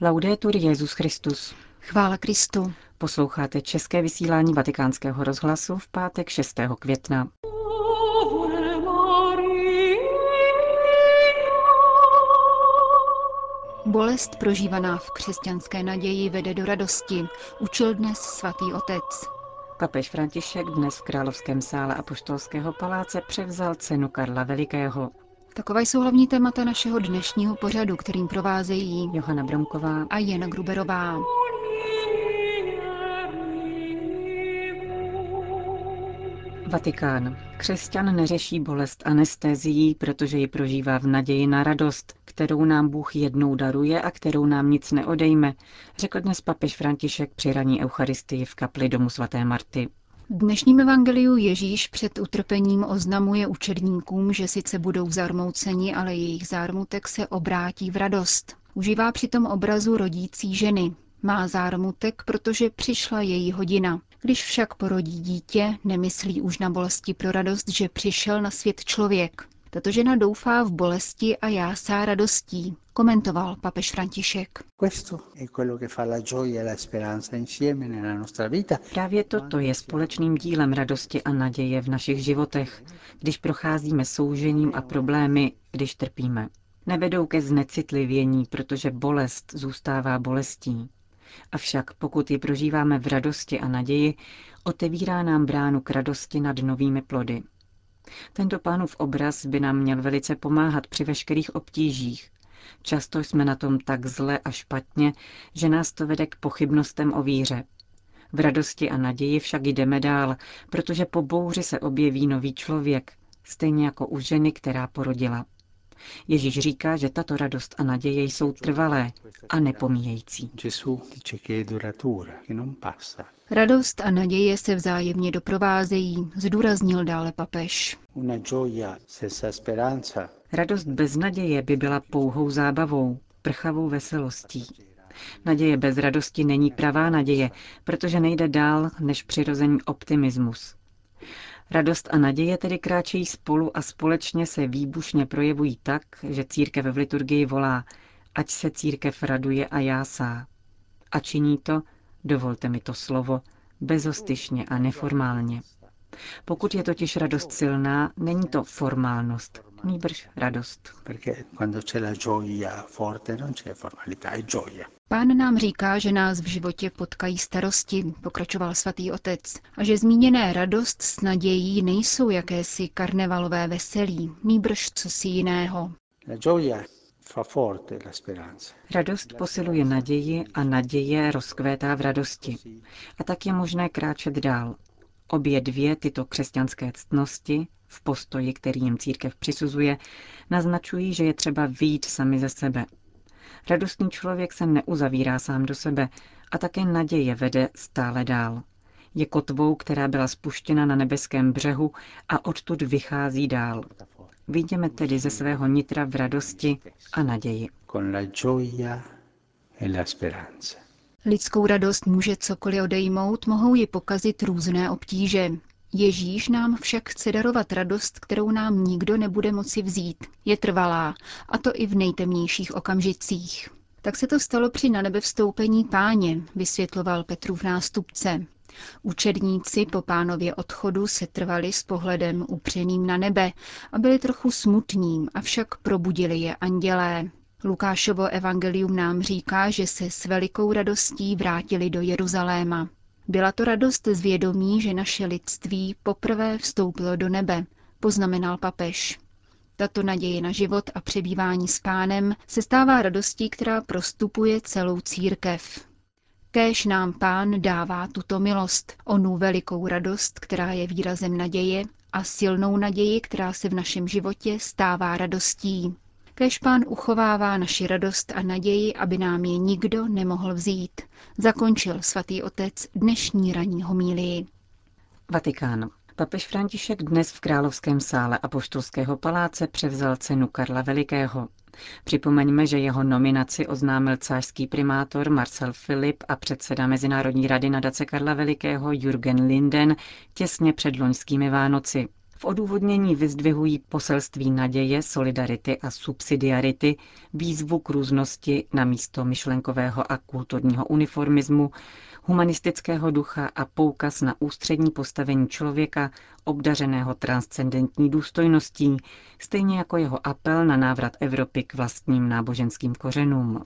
Laudetur Jezus Christus. Chvála Kristu. Posloucháte české vysílání Vatikánského rozhlasu v pátek 6. května. Bolest prožívaná v křesťanské naději vede do radosti, učil dnes svatý otec. Papež František dnes v Královském sále Apoštolského paláce převzal cenu Karla Velikého. Taková jsou hlavní témata našeho dnešního pořadu, kterým provázejí Johana Bromková a Jana Gruberová. Vatikán. Křesťan neřeší bolest anestezií, protože ji prožívá v naději na radost, kterou nám Bůh jednou daruje a kterou nám nic neodejme, řekl dnes papež František při raní Eucharistii v kapli domu svaté Marty. V dnešním evangeliu Ježíš před utrpením oznamuje učedníkům, že sice budou zarmouceni, ale jejich zármutek se obrátí v radost. Užívá přitom obrazu rodící ženy. Má zármutek, protože přišla její hodina. Když však porodí dítě, nemyslí už na bolesti pro radost, že přišel na svět člověk. Tato žena doufá v bolesti a jásá radostí, komentoval papež František. Právě toto je společným dílem radosti a naděje v našich životech, když procházíme soužením a problémy, když trpíme. Nevedou ke znecitlivění, protože bolest zůstává bolestí. Avšak pokud ji prožíváme v radosti a naději, otevírá nám bránu k radosti nad novými plody. Tento pánův obraz by nám měl velice pomáhat při veškerých obtížích. Často jsme na tom tak zle a špatně, že nás to vede k pochybnostem o víře. V radosti a naději však jdeme dál, protože po bouři se objeví nový člověk, stejně jako u ženy, která porodila. Ježíš říká, že tato radost a naděje jsou trvalé a nepomíjející. Radost a naděje se vzájemně doprovázejí, zdůraznil dále papež. Radost bez naděje by byla pouhou zábavou, prchavou veselostí. Naděje bez radosti není pravá naděje, protože nejde dál než přirozený optimismus. Radost a naděje tedy kráčejí spolu a společně se výbušně projevují tak, že církev v liturgii volá, ať se církev raduje a jásá. A činí to, dovolte mi to slovo, bezostyšně a neformálně. Pokud je totiž radost silná, není to formálnost, nýbrž radost. Pán nám říká, že nás v životě potkají starosti, pokračoval svatý otec, a že zmíněné radost s nadějí nejsou jakési karnevalové veselí, nýbrž cosi jiného. Radost posiluje naději a naděje rozkvétá v radosti. A tak je možné kráčet dál. Obě dvě tyto křesťanské ctnosti, v postoji, který jim církev přisuzuje, naznačují, že je třeba výjít sami ze sebe. Radostný člověk se neuzavírá sám do sebe a také naděje vede stále dál. Je kotvou, která byla spuštěna na nebeském břehu a odtud vychází dál. Vyjdeme tedy ze svého nitra v radosti a naději. Lidskou radost může cokoliv odejmout, mohou ji pokazit různé obtíže. Ježíš nám však chce darovat radost, kterou nám nikdo nebude moci vzít. Je trvalá, a to i v nejtemnějších okamžicích. Tak se to stalo při nanebevstoupení páně, vysvětloval Petrův nástupce. Učedníci po pánově odchodu se trvali s pohledem upřeným na nebe a byli trochu smutním, avšak probudili je andělé. Lukášovo evangelium nám říká, že se s velikou radostí vrátili do Jeruzaléma. Byla to radost z vědomí, že naše lidství poprvé vstoupilo do nebe, poznamenal papež. Tato naděje na život a přebývání s pánem se stává radostí, která prostupuje celou církev. Kéž nám pán dává tuto milost, onu velikou radost, která je výrazem naděje a silnou naději, která se v našem životě stává radostí. Kéž pán uchovává naši radost a naději, aby nám je nikdo nemohl vzít. Zakončil svatý otec dnešní ranní homílii. Vatikán. Papež František dnes v Královském sále Apoštolského paláce převzal cenu Karla Velikého. Připomeňme, že jeho nominaci oznámil cářský primátor Marcel Filip a předseda Mezinárodní rady nadace Karla Velikého Jürgen Linden těsně před loňskými Vánoci. V odůvodnění vyzdvihují poselství naděje, solidarity a subsidiarity, výzvu k různosti na místo myšlenkového a kulturního uniformismu, humanistického ducha a poukaz na ústřední postavení člověka, obdařeného transcendentní důstojností, stejně jako jeho apel na návrat Evropy k vlastním náboženským kořenům.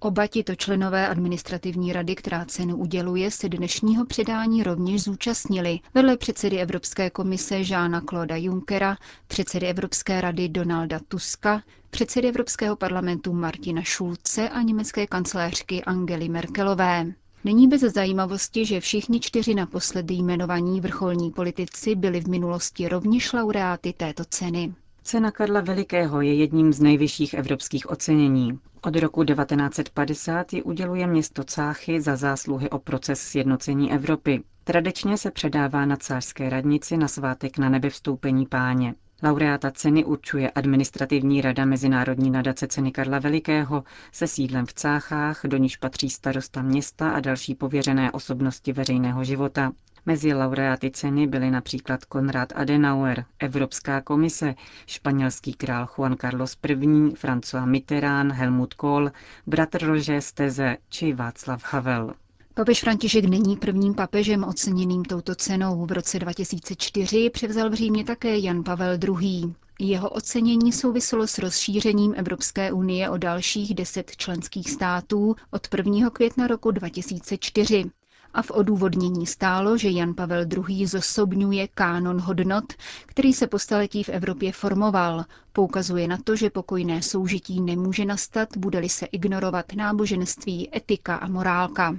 Oba tito členové administrativní rady, která cenu uděluje, se dnešního předání rovněž zúčastnili. Vedle předsedy Evropské komise Žána Kloda Junckera, předsedy Evropské rady Donalda Tuska, předsedy Evropského parlamentu Martina Schulze a německé kancelářky Angely Merkelové. Není bez zajímavosti, že všichni čtyři naposledy jmenovaní vrcholní politici byli v minulosti rovněž laureáty této ceny. Cena Karla Velikého je jedním z nejvyšších evropských ocenění. Od roku 1950 ji uděluje město Cáchy za zásluhy o proces sjednocení Evropy. Tradičně se předává na cářské radnici na svátek na nebevstoupení páně. Laureáta ceny určuje administrativní rada Mezinárodní nadace ceny Karla Velikého se sídlem v Cáchách, do níž patří starosta města a další pověřené osobnosti veřejného života. Mezi laureáty ceny byly například Konrad Adenauer, Evropská komise, španělský král Juan Carlos I., François Mitterrand, Helmut Kohl, bratr Roger Steze či Václav Havel. Papež František není prvním papežem oceněným touto cenou. V roce 2004 převzal v Římě také Jan Pavel II. Jeho ocenění souviselo s rozšířením Evropské unie o dalších deset členských států od 1. května roku 2004 a v odůvodnění stálo, že Jan Pavel II. zosobňuje kánon hodnot, který se po staletí v Evropě formoval. Poukazuje na to, že pokojné soužití nemůže nastat, bude-li se ignorovat náboženství, etika a morálka.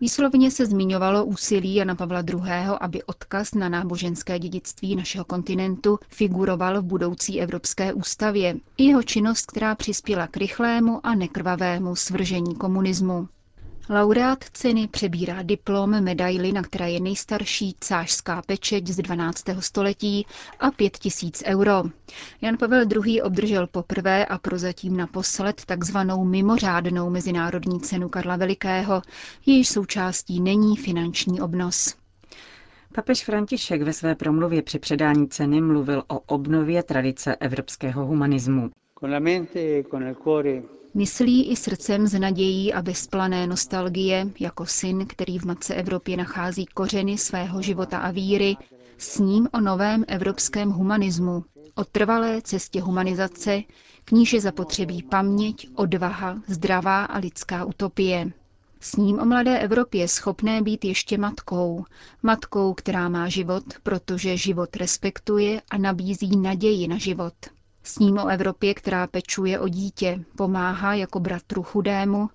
Výslovně se zmiňovalo úsilí Jana Pavla II., aby odkaz na náboženské dědictví našeho kontinentu figuroval v budoucí Evropské ústavě. Jeho činnost, která přispěla k rychlému a nekrvavému svržení komunismu. Laureát ceny přebírá diplom medaily, na které je nejstarší cářská pečeť z 12. století a 5000 euro. Jan Pavel II. obdržel poprvé a prozatím naposled takzvanou mimořádnou mezinárodní cenu Karla Velikého, jejíž součástí není finanční obnos. Papež František ve své promluvě při předání ceny mluvil o obnově tradice evropského humanismu. Con la mente, con el cuore Myslí i srdcem z nadějí a bezplané nostalgie, jako syn, který v matce Evropě nachází kořeny svého života a víry, s ním o novém evropském humanismu, o trvalé cestě humanizace, k níž je zapotřebí paměť, odvaha, zdravá a lidská utopie. S ním o mladé Evropě schopné být ještě matkou. Matkou, která má život, protože život respektuje a nabízí naději na život. S ním o Evropě, která pečuje o dítě, pomáhá jako bratru chudému,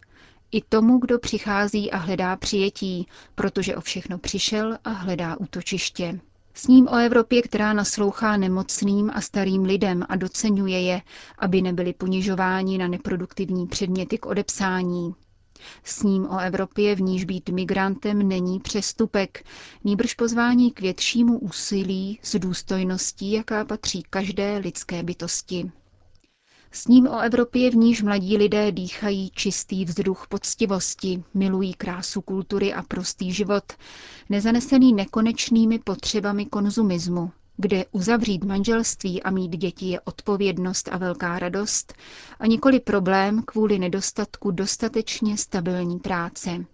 i tomu, kdo přichází a hledá přijetí, protože o všechno přišel a hledá útočiště. S ním o Evropě, která naslouchá nemocným a starým lidem a docenuje je, aby nebyli ponižováni na neproduktivní předměty k odepsání. S ním o Evropě, v níž být migrantem není přestupek, nýbrž pozvání k většímu úsilí s důstojností, jaká patří každé lidské bytosti. S ním o Evropě, v níž mladí lidé dýchají čistý vzduch poctivosti, milují krásu kultury a prostý život, nezanesený nekonečnými potřebami konzumismu, kde uzavřít manželství a mít děti je odpovědnost a velká radost a nikoli problém kvůli nedostatku dostatečně stabilní práce.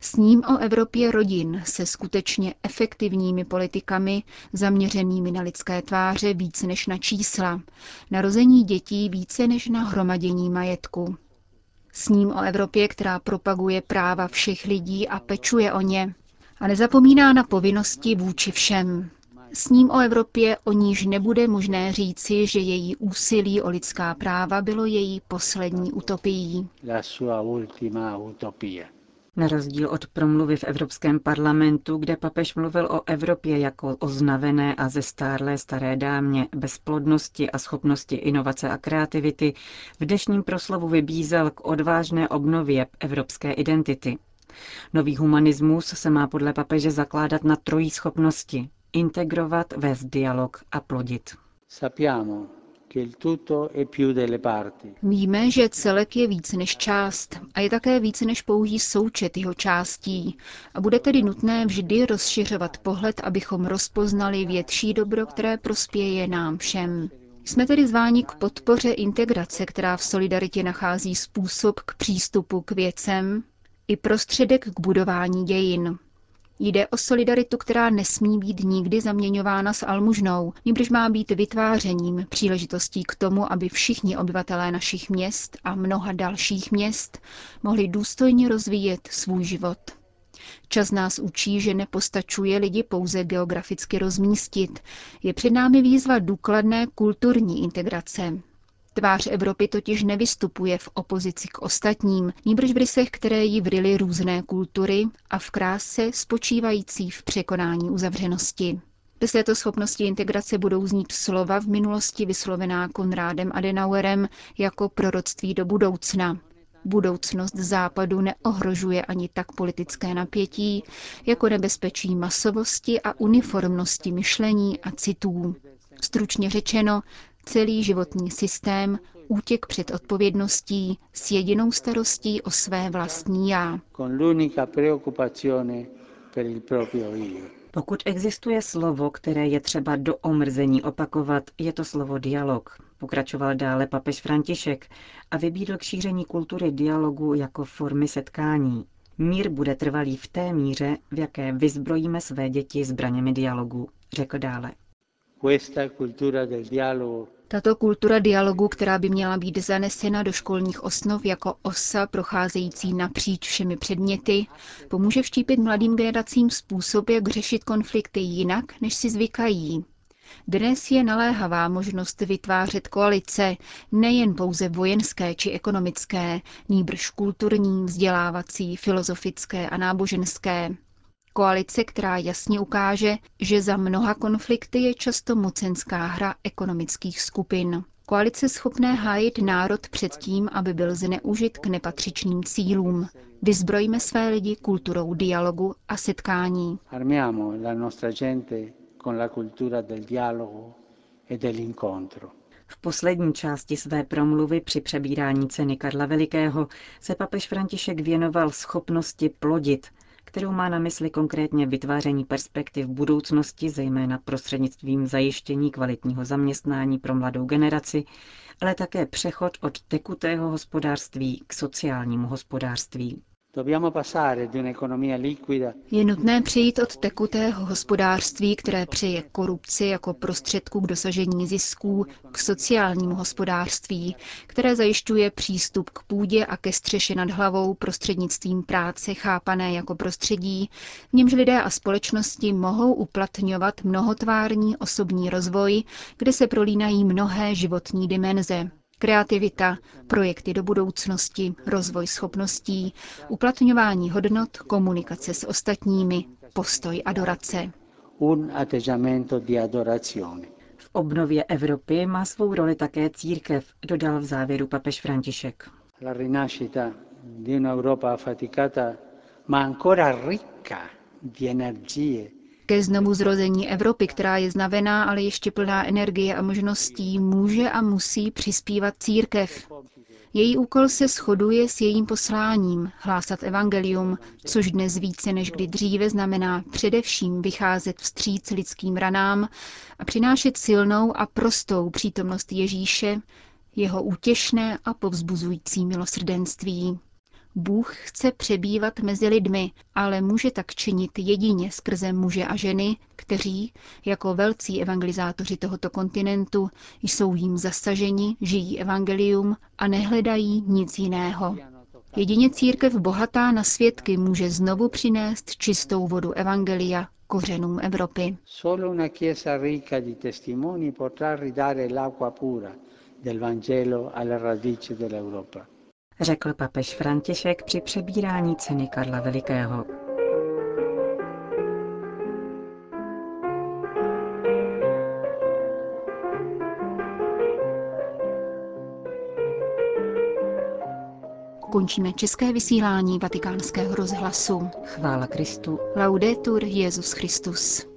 S ním o Evropě rodin se skutečně efektivními politikami zaměřenými na lidské tváře více než na čísla, narození dětí více než na hromadění majetku. S ním o Evropě, která propaguje práva všech lidí a pečuje o ně a nezapomíná na povinnosti vůči všem, s ním o Evropě, o níž nebude možné říci, že její úsilí o lidská práva bylo její poslední utopií. Na rozdíl od promluvy v Evropském parlamentu, kde papež mluvil o Evropě jako o znavené a zestárlé staré dámě, bezplodnosti a schopnosti inovace a kreativity, v dnešním proslovu vybízel k odvážné obnově evropské identity. Nový humanismus se má podle papeže zakládat na trojí schopnosti integrovat, vést dialog a plodit. Víme, že celek je víc než část a je také víc než pouhý součet jeho částí a bude tedy nutné vždy rozšiřovat pohled, abychom rozpoznali větší dobro, které prospěje nám všem. Jsme tedy zváni k podpoře integrace, která v solidaritě nachází způsob k přístupu k věcem i prostředek k budování dějin. Jde o solidaritu, která nesmí být nikdy zaměňována s almužnou, níbrž má být vytvářením příležitostí k tomu, aby všichni obyvatelé našich měst a mnoha dalších měst mohli důstojně rozvíjet svůj život. Čas nás učí, že nepostačuje lidi pouze geograficky rozmístit. Je před námi výzva důkladné kulturní integrace. Tvář Evropy totiž nevystupuje v opozici k ostatním, níbrž v rysech, které jí vryly různé kultury a v kráse spočívající v překonání uzavřenosti. Bez této schopnosti integrace budou znít slova v minulosti vyslovená Konrádem Adenauerem jako proroctví do budoucna. Budoucnost západu neohrožuje ani tak politické napětí, jako nebezpečí masovosti a uniformnosti myšlení a citů. Stručně řečeno, celý životní systém útěk před odpovědností s jedinou starostí o své vlastní já. Pokud existuje slovo, které je třeba do omrzení opakovat, je to slovo dialog, pokračoval dále papež František a vybídl k šíření kultury dialogu jako formy setkání. Mír bude trvalý v té míře, v jaké vyzbrojíme své děti zbraněmi dialogu, řekl dále. Tato kultura dialogu, která by měla být zanesena do školních osnov jako osa procházející napříč všemi předměty, pomůže vštípit mladým generacím způsob, jak řešit konflikty jinak, než si zvykají. Dnes je naléhavá možnost vytvářet koalice, nejen pouze vojenské či ekonomické, nýbrž kulturní, vzdělávací, filozofické a náboženské. Koalice, která jasně ukáže, že za mnoha konflikty je často mocenská hra ekonomických skupin. Koalice schopné hájit národ před tím, aby byl zneužit k nepatřičným cílům. Vyzbrojíme své lidi kulturou dialogu a setkání. Armiamo la nostra gente con la cultura del dialogo e dell'incontro. V poslední části své promluvy při přebírání ceny Karla Velikého se papež František věnoval schopnosti plodit, kterou má na mysli konkrétně vytváření perspektiv budoucnosti, zejména prostřednictvím zajištění kvalitního zaměstnání pro mladou generaci, ale také přechod od tekutého hospodářství k sociálnímu hospodářství. Je nutné přejít od tekutého hospodářství, které přeje korupci jako prostředku k dosažení zisků, k sociálnímu hospodářství, které zajišťuje přístup k půdě a ke střeše nad hlavou prostřednictvím práce chápané jako prostředí, v němž lidé a společnosti mohou uplatňovat mnohotvární osobní rozvoj, kde se prolínají mnohé životní dimenze kreativita, projekty do budoucnosti, rozvoj schopností, uplatňování hodnot, komunikace s ostatními, postoj adorace. V obnově Evropy má svou roli také církev, dodal v závěru papež František. La rinascita di un'Europa affaticata ma ancora ricca di energie ke znovu zrození Evropy, která je znavená, ale ještě plná energie a možností, může a musí přispívat církev. Její úkol se shoduje s jejím posláním hlásat evangelium, což dnes více než kdy dříve znamená především vycházet vstříc lidským ranám a přinášet silnou a prostou přítomnost Ježíše, jeho útěšné a povzbuzující milosrdenství. Bůh chce přebývat mezi lidmi, ale může tak činit jedině skrze muže a ženy, kteří, jako velcí evangelizátoři tohoto kontinentu, jsou jim zasaženi, žijí evangelium a nehledají nic jiného. Jedině církev bohatá na svědky může znovu přinést čistou vodu evangelia kořenům Evropy. Řekl papež František při přebírání ceny Karla Velikého. Končíme české vysílání vatikánského rozhlasu. Chvála Kristu. Laudetur Jezus Christus.